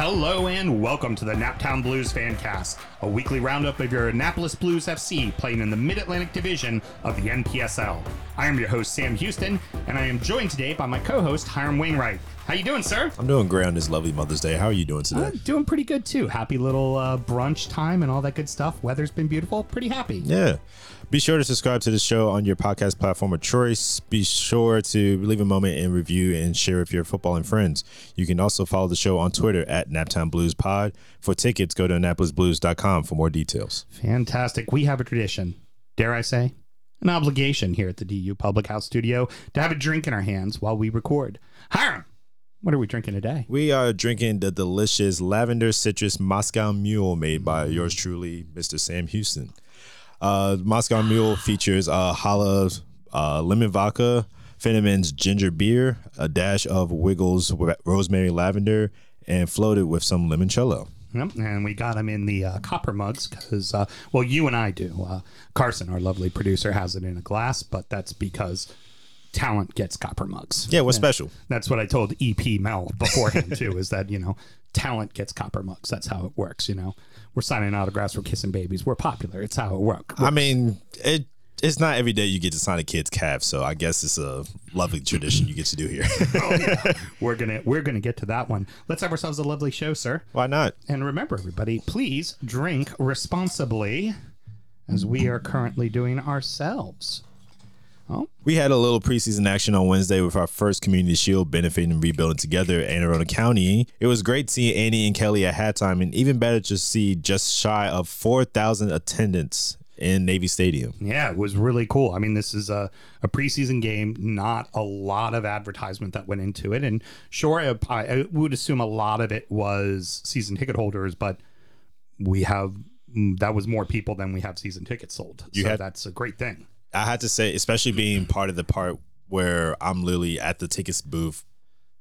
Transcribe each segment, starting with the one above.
Hello and welcome to the Naptown Blues Fancast, a weekly roundup of your Annapolis Blues FC playing in the Mid Atlantic Division of the NPSL. I am your host Sam Houston, and I am joined today by my co-host Hiram Wainwright. How you doing, sir? I'm doing great on this lovely Mother's Day. How are you doing today? Uh, doing pretty good too. Happy little uh, brunch time and all that good stuff. Weather's been beautiful. Pretty happy. yeah. Be sure to subscribe to the show on your podcast platform of choice. Be sure to leave a moment and review and share with your football and friends. You can also follow the show on Twitter at Naptown Blues Pod. For tickets, go to AnnapolisBlues.com for more details. Fantastic. We have a tradition, dare I say, an obligation here at the DU Public House Studio to have a drink in our hands while we record. Hiram, what are we drinking today? We are drinking the delicious lavender citrus Moscow Mule made by yours truly, Mr. Sam Houston. Uh, Moscow Mule features uh, Hala uh, lemon vodka, Finneman's ginger beer, a dash of Wiggles rosemary lavender, and floated with some limoncello. Yep, and we got them in the uh, copper mugs because, uh, well, you and I do. Uh, Carson, our lovely producer, has it in a glass, but that's because talent gets copper mugs. Yeah, what's special? That's what I told EP Mel beforehand too. Is that you know talent gets copper mugs. That's how it works. You know, we're signing autographs, we're kissing babies, we're popular. It's how it works. I mean, it it's not every day you get to sign a kid's calf, so I guess it's a lovely tradition you get to do here. oh, yeah. We're gonna we're gonna get to that one. Let's have ourselves a lovely show, sir. Why not? And remember, everybody, please drink responsibly, as we are currently doing ourselves. Oh. We had a little preseason action on Wednesday with our first community shield benefiting and rebuilding together in Anne Arundel County. It was great seeing Annie and Kelly at halftime, and even better to see just shy of 4,000 attendance in Navy Stadium. Yeah, it was really cool. I mean, this is a, a preseason game, not a lot of advertisement that went into it. And sure, I, I would assume a lot of it was season ticket holders, but we have mm, that was more people than we have season tickets sold. You so had, that's a great thing. I had to say, especially being part of the part where I'm literally at the tickets booth,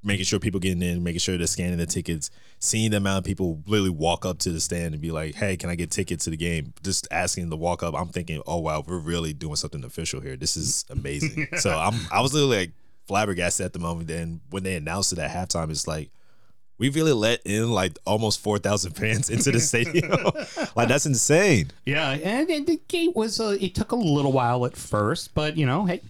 making sure people getting in, making sure they're scanning the tickets, seeing the amount of people literally walk up to the stand and be like, "Hey, can I get tickets to the game?" Just asking to walk up. I'm thinking, "Oh wow, we're really doing something official here. This is amazing." so I'm I was literally like flabbergasted at the moment. Then when they announced it at halftime, it's like we really let in like almost 4,000 fans into the stadium. like that's insane. Yeah, and, and the gate was uh, it took a little while at first, but you know, hey,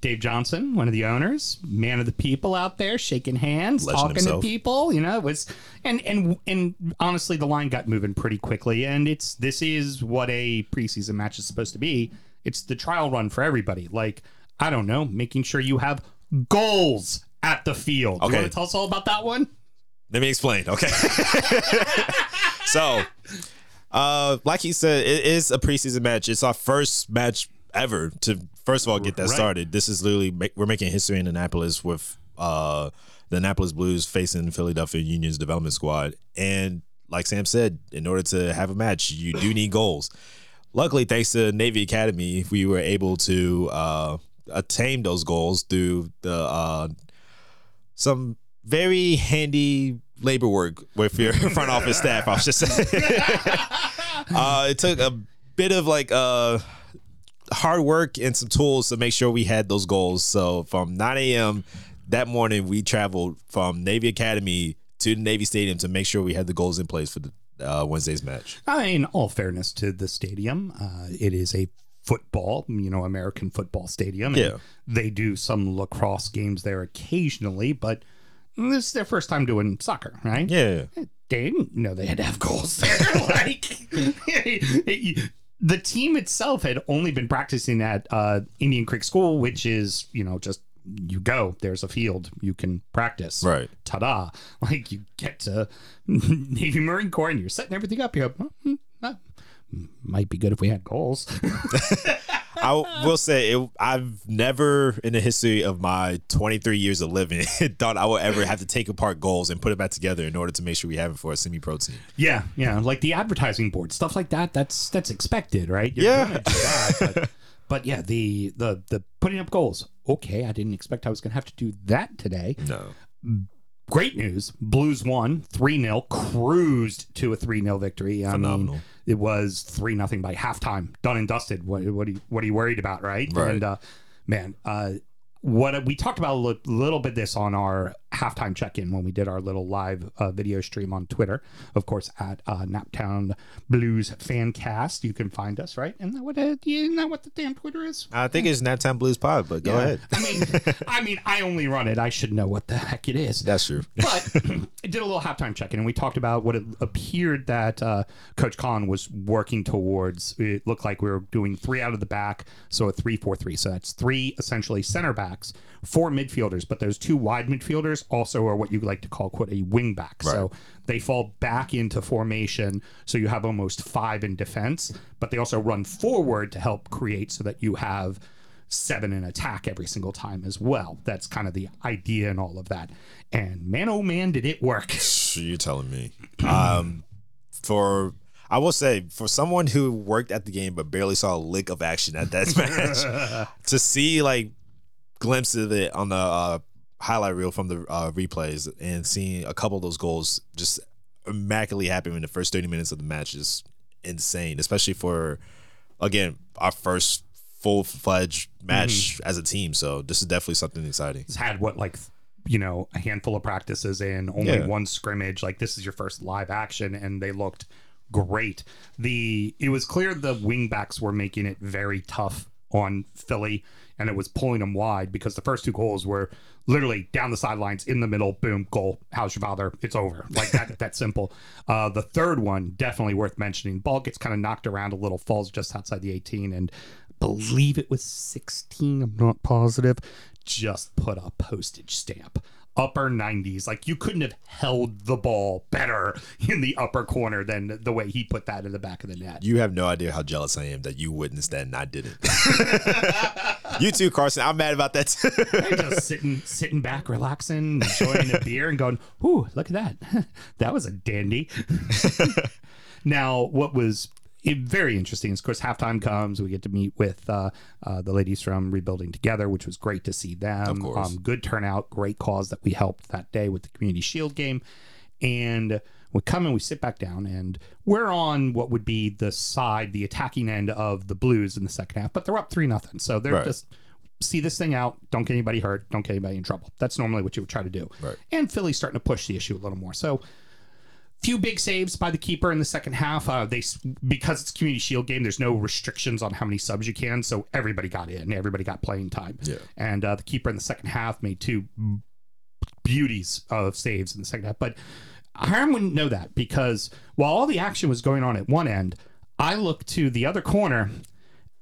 Dave Johnson, one of the owners, man of the people out there, shaking hands, Legend talking himself. to people. You know, it was and and and honestly, the line got moving pretty quickly. And it's this is what a preseason match is supposed to be. It's the trial run for everybody. Like I don't know, making sure you have goals at the field. Okay, you want to tell us all about that one? Let me explain. Okay. so, uh, like he said, it is a preseason match. It's our first match ever to first of all get that right. started. This is literally we're making history in Annapolis with uh the Annapolis Blues facing Philadelphia Union's development squad. And like Sam said, in order to have a match, you do need goals. Luckily, thanks to Navy Academy, we were able to uh, attain those goals through the uh, some very handy labor work with your front office staff. I was just saying. uh, it took a bit of like uh, hard work and some tools to make sure we had those goals. So from 9 a.m. that morning, we traveled from Navy Academy to the Navy Stadium to make sure we had the goals in place for the uh, Wednesday's match. I mean, all fairness to the stadium, uh, it is a football, you know, American football stadium. Yeah. They do some lacrosse games there occasionally, but this is their first time doing soccer, right? Yeah. They didn't know they had to have goals there. like, the team itself had only been practicing at uh, Indian Creek School, which is, you know, just you go, there's a field, you can practice. Right. Ta da. Like you get to Navy Marine Corps and you're setting everything up. You're like, hmm, might be good if we had goals. I will say it, I've never in the history of my 23 years of living thought I would ever have to take apart goals and put it back together in order to make sure we have it for a semi pro team. Yeah, yeah, like the advertising board stuff like that. That's that's expected, right? You're yeah. That, but, but yeah, the the the putting up goals. Okay, I didn't expect I was going to have to do that today. No great news. Blues won 3 0, cruised to a 3 0 victory. I Phenomenal. Mean, it was 3 nothing by halftime. Done and dusted. What, what, are, you, what are you worried about, right? right. And, uh, man, uh, what we talked about a little bit this on our halftime check in when we did our little live uh, video stream on Twitter. Of course, at uh, Naptown Blues Fancast. You can find us, right? Isn't that what, uh, isn't that what the damn Twitter is? I think it's Naptown Blues Pod, but go yeah. ahead. I mean, I mean, I only run it. I should know what the heck it is. That's true. But I did a little halftime check in, and we talked about what it appeared that uh, Coach Khan was working towards. It looked like we were doing three out of the back, so a three-four-three. So that's three essentially center backs, four midfielders, but those two wide midfielders also are what you like to call quote a wing back. Right. So they fall back into formation, so you have almost five in defense, but they also run forward to help create so that you have seven in attack every single time as well. That's kind of the idea and all of that. And man, oh man, did it work! You're telling me. um, for I will say, for someone who worked at the game but barely saw a lick of action at that match, to see like glimpses of it on the uh, highlight reel from the uh, replays and seeing a couple of those goals just immaculately happen in the first 30 minutes of the match is insane, especially for, again, our first full fledged match mm-hmm. as a team. So this is definitely something exciting. It's had what, like, you know, a handful of practices in, only yeah. one scrimmage. Like, this is your first live action, and they looked great. The It was clear the wingbacks were making it very tough on Philly and it was pulling them wide because the first two goals were literally down the sidelines in the middle, boom, goal. How's your father? It's over. Like that, that simple. Uh, the third one, definitely worth mentioning. Ball gets kind of knocked around a little, falls just outside the 18, and believe it was 16. I'm not positive. Just put a postage stamp upper 90s. Like you couldn't have held the ball better in the upper corner than the way he put that in the back of the net. You have no idea how jealous I am that you witnessed that and I didn't. you too, Carson. I'm mad about that. just sitting, sitting back, relaxing, enjoying a beer, and going, "Ooh, look at that! that was a dandy." now, what was it, very interesting. Of course, halftime comes. We get to meet with uh, uh, the ladies from Rebuilding Together, which was great to see them. Of course. Um, good turnout, great cause that we helped that day with the Community Shield game. And we come and we sit back down, and we're on what would be the side, the attacking end of the Blues in the second half, but they're up 3 nothing. So they're right. just see this thing out. Don't get anybody hurt. Don't get anybody in trouble. That's normally what you would try to do. Right. And Philly's starting to push the issue a little more. So few big saves by the keeper in the second half. Uh, they because it's community shield game. There's no restrictions on how many subs you can, so everybody got in. Everybody got playing time. Yeah. And uh, the keeper in the second half made two beauties of saves in the second half. But Hiram wouldn't know that because while all the action was going on at one end, I looked to the other corner,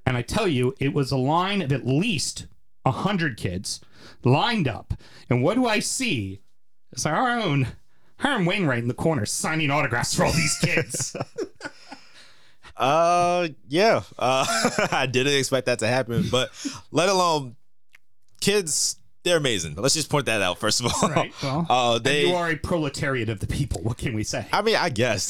and I tell you, it was a line of at least a hundred kids lined up. And what do I see? It's our own Hiram Wainwright in the corner signing autographs for all these kids. uh, yeah. Uh, I didn't expect that to happen, but let alone kids. They're amazing. Let's just point that out first of all. Right. Well, uh, they you are a proletariat of the people. What can we say? I mean, I guess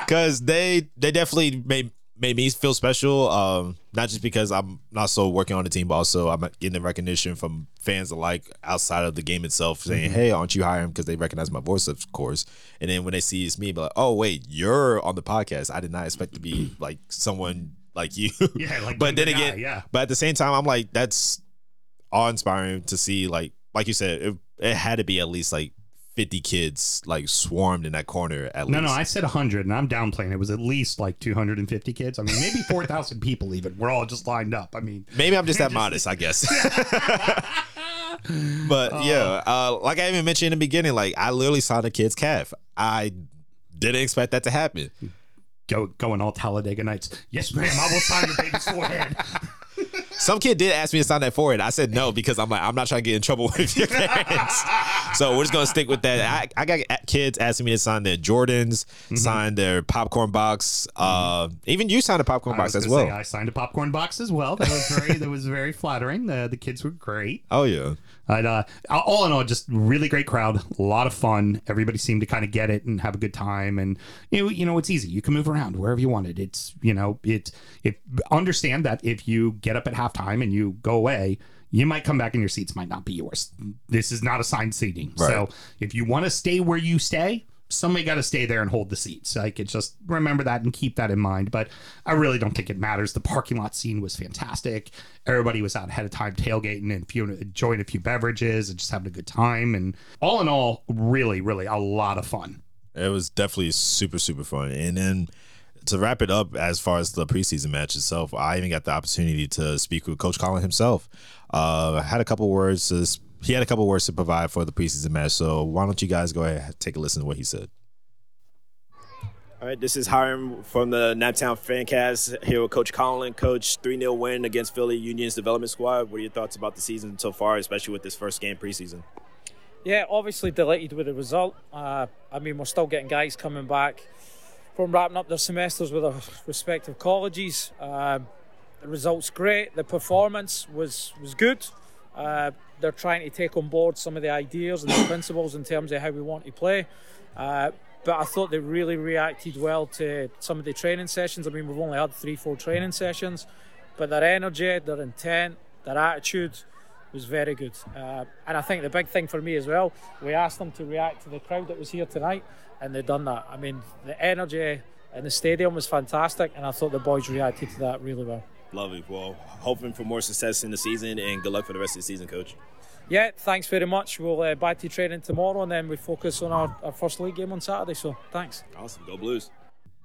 because they they definitely made made me feel special. Um, not just because I'm not so working on the team, but also I'm getting the recognition from fans alike outside of the game itself, saying, mm-hmm. "Hey, aren't you hiring?" Because they recognize my voice, of course. And then when they see it's me, be like, "Oh, wait, you're on the podcast." I did not expect to be like someone like you. Yeah, like but then again, guy, yeah. But at the same time, I'm like, that's awe inspiring to see. Like, like you said, it, it had to be at least like 50 kids like swarmed in that corner at no, least. No, no, I said 100 and I'm downplaying. It was at least like 250 kids. I mean, maybe 4,000 people even. We're all just lined up. I mean, maybe I'm just that modest, I guess. but uh, yeah, uh, like I even mentioned in the beginning, like I literally saw the kid's calf. I didn't expect that to happen. Go going all Talladega Nights. Yes, ma'am. I will sign the baby's forehead. Some kid did ask me to sign that for it. I said no because I'm like I'm not trying to get in trouble with your parents. so we're just gonna stick with that. I, I got kids asking me to sign their Jordans, mm-hmm. sign their popcorn box. Uh, even you signed a popcorn box as well. I signed a popcorn box as well. That was very that was very flattering. The the kids were great. Oh yeah. But uh, all in all, just really great crowd, a lot of fun. Everybody seemed to kind of get it and have a good time. And you know, you know, it's easy. You can move around wherever you wanted. It's you know, it's if understand that if you get up at halftime and you go away, you might come back and your seats might not be yours. This is not assigned seating. Right. So if you want to stay where you stay, somebody got to stay there and hold the seats. Like it's just remember that and keep that in mind. But I really don't think it matters. The parking lot scene was fantastic. Everybody was out ahead of time tailgating and few, enjoying a few beverages and just having a good time. And all in all, really, really a lot of fun. It was definitely super, super fun. And then to wrap it up, as far as the preseason match itself, I even got the opportunity to speak with Coach Colin himself. Uh, I had a couple words to he had a couple words to provide for the preseason match. So why don't you guys go ahead and take a listen to what he said? All right, this is Hiram from the Naptown Fancast here with Coach Colin. Coach, 3 0 win against Philly Union's development squad. What are your thoughts about the season so far, especially with this first game preseason? Yeah, obviously delighted with the result. Uh, I mean, we're still getting guys coming back from wrapping up their semesters with their respective colleges. Uh, the result's great. The performance was was good. Uh, they're trying to take on board some of the ideas and the principles in terms of how we want to play. Uh, but I thought they really reacted well to some of the training sessions. I mean, we've only had three, four training sessions, but their energy, their intent, their attitude was very good. Uh, and I think the big thing for me as well, we asked them to react to the crowd that was here tonight, and they've done that. I mean, the energy in the stadium was fantastic, and I thought the boys reacted to that really well. Lovely. Well, hoping for more success in the season and good luck for the rest of the season, Coach. Yeah, thanks very much. We'll uh, back to training tomorrow and then we focus on our, our first league game on Saturday. So thanks. Awesome. Go Blues.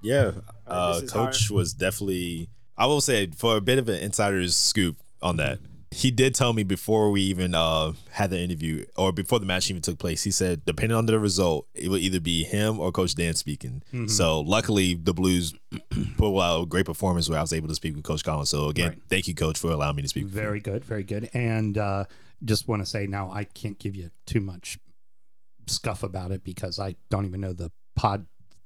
Yeah, uh, Coach was definitely, I will say, for a bit of an insider's scoop on that he did tell me before we even uh, had the interview or before the match even took place. He said, depending on the result, it would either be him or Coach Dan speaking. Mm-hmm. So luckily, the Blues put out a great performance where I was able to speak with Coach Collins. So again, right. thank you, Coach, for allowing me to speak. Very good, very good. And uh, just want to say now, I can't give you too much scuff about it because I don't even know the pod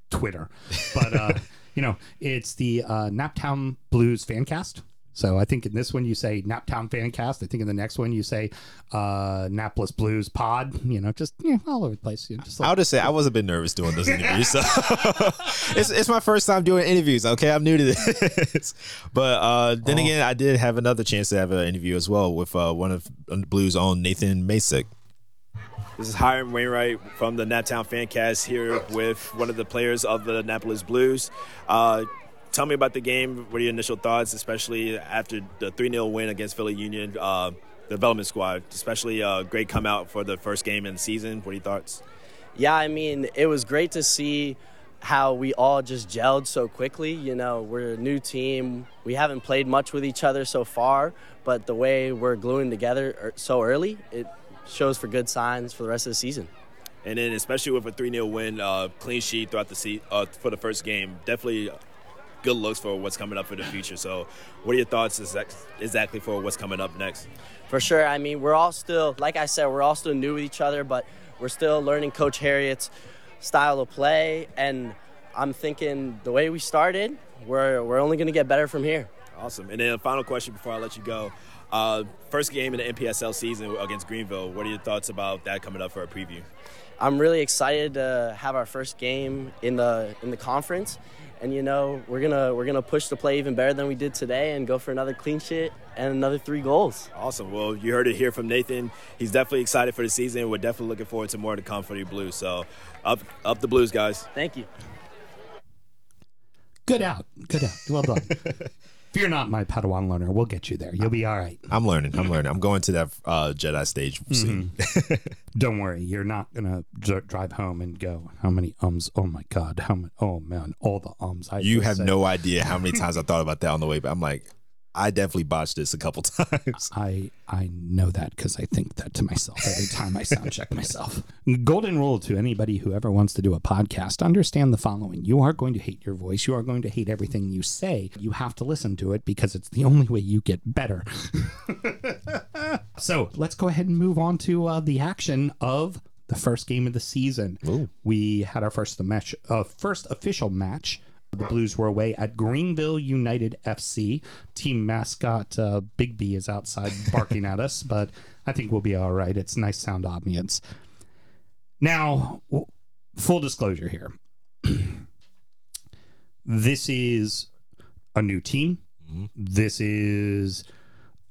Twitter, but. Uh, you know, it's the uh, Naptown Blues Fancast so I think in this one you say Naptown Fancast. I think in the next one you say uh, Napless Blues Pod. You know, just you know, all over the place. You know, just like, I'll just say I was a bit nervous doing those interviews. So it's it's my first time doing interviews. Okay, I'm new to this, but uh, then oh. again, I did have another chance to have an interview as well with uh, one of the Blues' own Nathan Masek. This is Hiram Wainwright from the Naptown Fancast here with one of the players of the Annapolis Blues. Uh, tell me about the game. What are your initial thoughts, especially after the 3 0 win against Philly Union? Uh, development squad, especially a uh, great come out for the first game in the season. What are your thoughts? Yeah, I mean, it was great to see how we all just gelled so quickly. You know, we're a new team. We haven't played much with each other so far, but the way we're gluing together er, so early, it shows for good signs for the rest of the season. And then, especially with a 3 0 win, uh, clean sheet throughout the se- uh, for the first game, definitely good looks for what's coming up for the future. So, what are your thoughts exactly for what's coming up next? For sure. I mean, we're all still, like I said, we're all still new with each other, but we're still learning Coach Harriet's style of play. And I'm thinking the way we started, we're, we're only going to get better from here. Awesome. And then, a final question before I let you go. Uh, first game in the NPSL season against Greenville. What are your thoughts about that coming up for a preview? I'm really excited to have our first game in the in the conference, and you know we're gonna we're gonna push to play even better than we did today and go for another clean sheet and another three goals. Awesome. Well, you heard it here from Nathan. He's definitely excited for the season. We're definitely looking forward to more to come for the Blues. So, up up the Blues, guys. Thank you. Good out. Good out. Well done. Fear not, my Padawan learner. We'll get you there. You'll be all right. I'm learning. I'm learning. I'm going to that uh, Jedi stage soon. Mm-hmm. Don't worry. You're not gonna drive home and go. How many ums? Oh my god. How many? Oh man. All the ums. I you have no idea how many times I thought about that on the way. But I'm like, I definitely botched this a couple times. I I know that because I think that to myself every time I sound check myself. Golden rule to anybody who ever wants to do a podcast: understand the following. You are going to hate your voice. You are going to hate everything you say. You have to listen to it because it's the only way you get better. so let's go ahead and move on to uh, the action of the first game of the season. Ooh. We had our first match, uh, first official match the Blues were away at Greenville United FC. Team mascot uh, Big B is outside barking at us, but I think we'll be all right. It's nice sound ambience. Now, full disclosure here. this is a new team. Mm-hmm. This is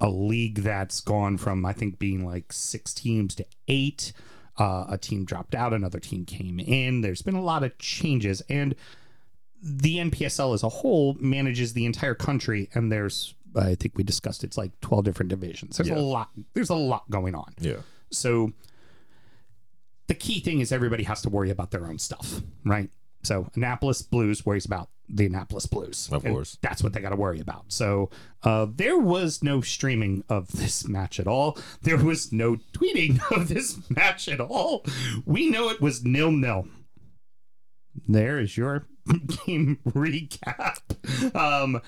a league that's gone from I think being like six teams to eight. Uh, a team dropped out, another team came in. There's been a lot of changes, and the NPSL as a whole manages the entire country, and there's I think we discussed it's like 12 different divisions. There's Yeah. a lot. There's a lot going on. Yeah. So the key thing is everybody has to worry about their own stuff, right? So Annapolis Blues worries about the Annapolis Blues. Of course. That's what they got to worry about. So uh, there was no streaming of this match at all. There was no tweeting of this match at all. We know it was nil nil. There is your game recap. Um,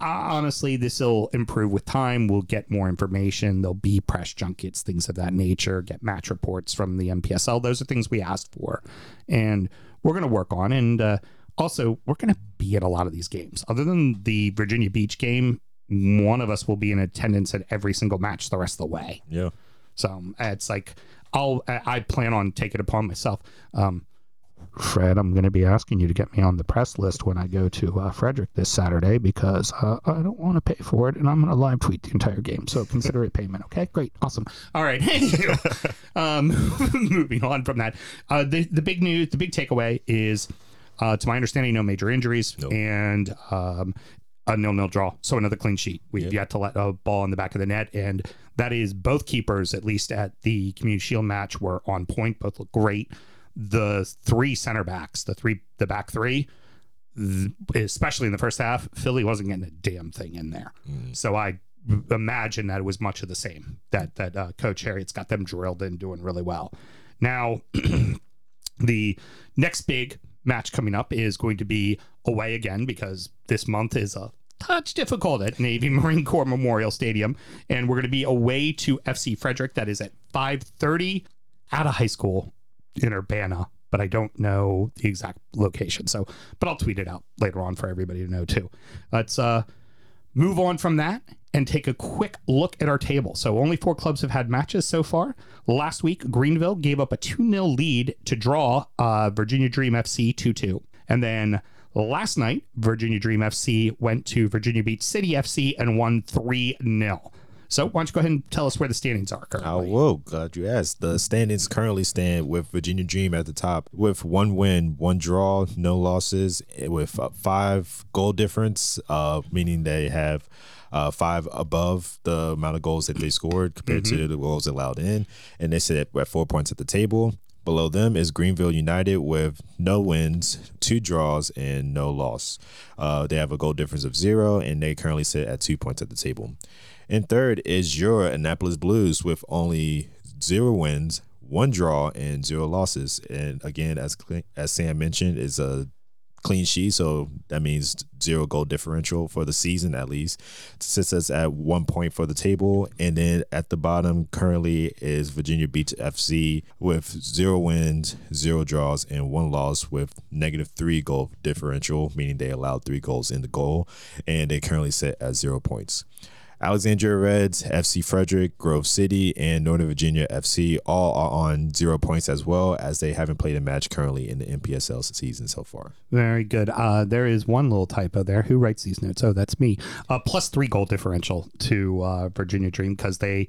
honestly, this will improve with time. We'll get more information. There'll be press junkets, things of that nature, get match reports from the NPSL. Those are things we asked for. And we're going to work on. And uh, also, we're going to be at a lot of these games. Other than the Virginia Beach game, one of us will be in attendance at every single match the rest of the way. Yeah. So um, it's like, I'll, I I plan on taking it upon myself. Um, Fred, I'm going to be asking you to get me on the press list when I go to uh, Frederick this Saturday because uh, I don't want to pay for it and I'm going to live tweet the entire game. So consider it payment. Okay, great, awesome. All right, anywho, um, moving on from that, uh, the the big news, the big takeaway is, uh, to my understanding, no major injuries and um, a nil-nil draw. So another clean sheet. We've yet to let a ball in the back of the net, and that is both keepers, at least at the Community Shield match, were on point. Both look great. The three center backs, the three, the back three, th- especially in the first half, Philly wasn't getting a damn thing in there. So I imagine that it was much of the same. That that uh, Coach Harriet's got them drilled in, doing really well. Now, the next big match coming up is going to be away again because this month is a touch difficult at Navy Marine Corps Memorial Stadium, and we're going to be away to FC Frederick. That is at 5:30 out of high school in Urbana, but I don't know the exact location. So, but I'll tweet it out later on for everybody to know too. Let's uh move on from that and take a quick look at our table. So only four clubs have had matches so far. Last week, Greenville gave up a 2-0 lead to draw uh, Virginia Dream FC 2-2. And then last night, Virginia Dream FC went to Virginia Beach City FC and won 3-0. So why don't you go ahead and tell us where the standings are I currently? will. Glad you asked. The standings currently stand with Virginia Dream at the top with one win, one draw, no losses, eh, with uh, five goal difference, uh, meaning they have uh, five above the amount of goals that they scored compared to the goals allowed in. And they sit at four points at the table. Below them is Greenville United with no wins, two draws, and no loss. Uh, they have a goal difference of zero, and they currently sit at two points at the table. And third is your Annapolis Blues with only zero wins, one draw, and zero losses. And again, as as Sam mentioned, is a clean sheet, so that means zero goal differential for the season at least. Sits us at one point for the table, and then at the bottom currently is Virginia Beach FC with zero wins, zero draws, and one loss with negative three goal differential, meaning they allowed three goals in the goal, and they currently sit at zero points. Alexandria Reds, FC Frederick, Grove City, and Northern Virginia FC all are on zero points as well as they haven't played a match currently in the NPSL season so far. Very good. Uh, there is one little typo there. Who writes these notes? Oh, that's me. Uh, plus three goal differential to uh, Virginia Dream because they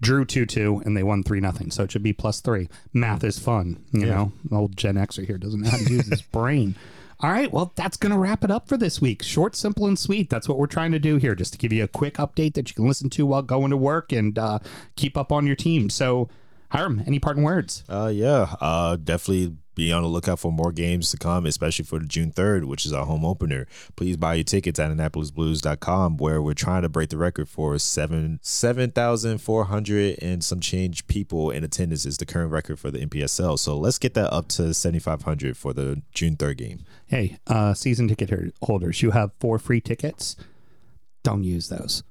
drew 2 2 and they won 3 nothing. So it should be plus three. Math is fun. You know, old Gen Xer here doesn't know how to use his brain. All right, well, that's going to wrap it up for this week. Short, simple, and sweet. That's what we're trying to do here, just to give you a quick update that you can listen to while going to work and uh, keep up on your team. So, Hiram, any parting words? Uh, yeah, uh, definitely be on the lookout for more games to come, especially for the June 3rd, which is our home opener. Please buy your tickets at AnnapolisBlues.com, where we're trying to break the record for seven seven thousand four hundred and some change people in attendance is the current record for the NPSL. So let's get that up to 7,500 for the June 3rd game. Hey, uh, season ticket holders, you have four free tickets. Don't use those.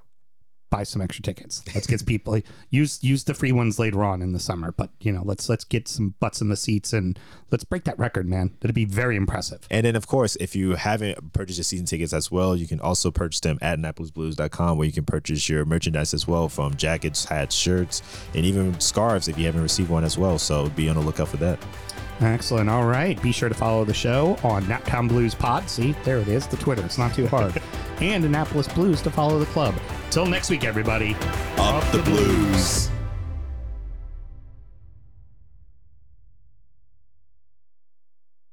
Buy some extra tickets. Let's get people use use the free ones later on in the summer. But you know, let's let's get some butts in the seats and let's break that record, man. That'd be very impressive. And then, of course, if you haven't purchased your season tickets as well, you can also purchase them at AnnapolisBlues.com, where you can purchase your merchandise as well from jackets, hats, shirts, and even scarves if you haven't received one as well. So be on the lookout for that. Excellent. All right. Be sure to follow the show on Naptown Blues Pod. See, there it is, the Twitter. It's not too hard. and Annapolis Blues to follow the club. Till next week, everybody. Up the blues.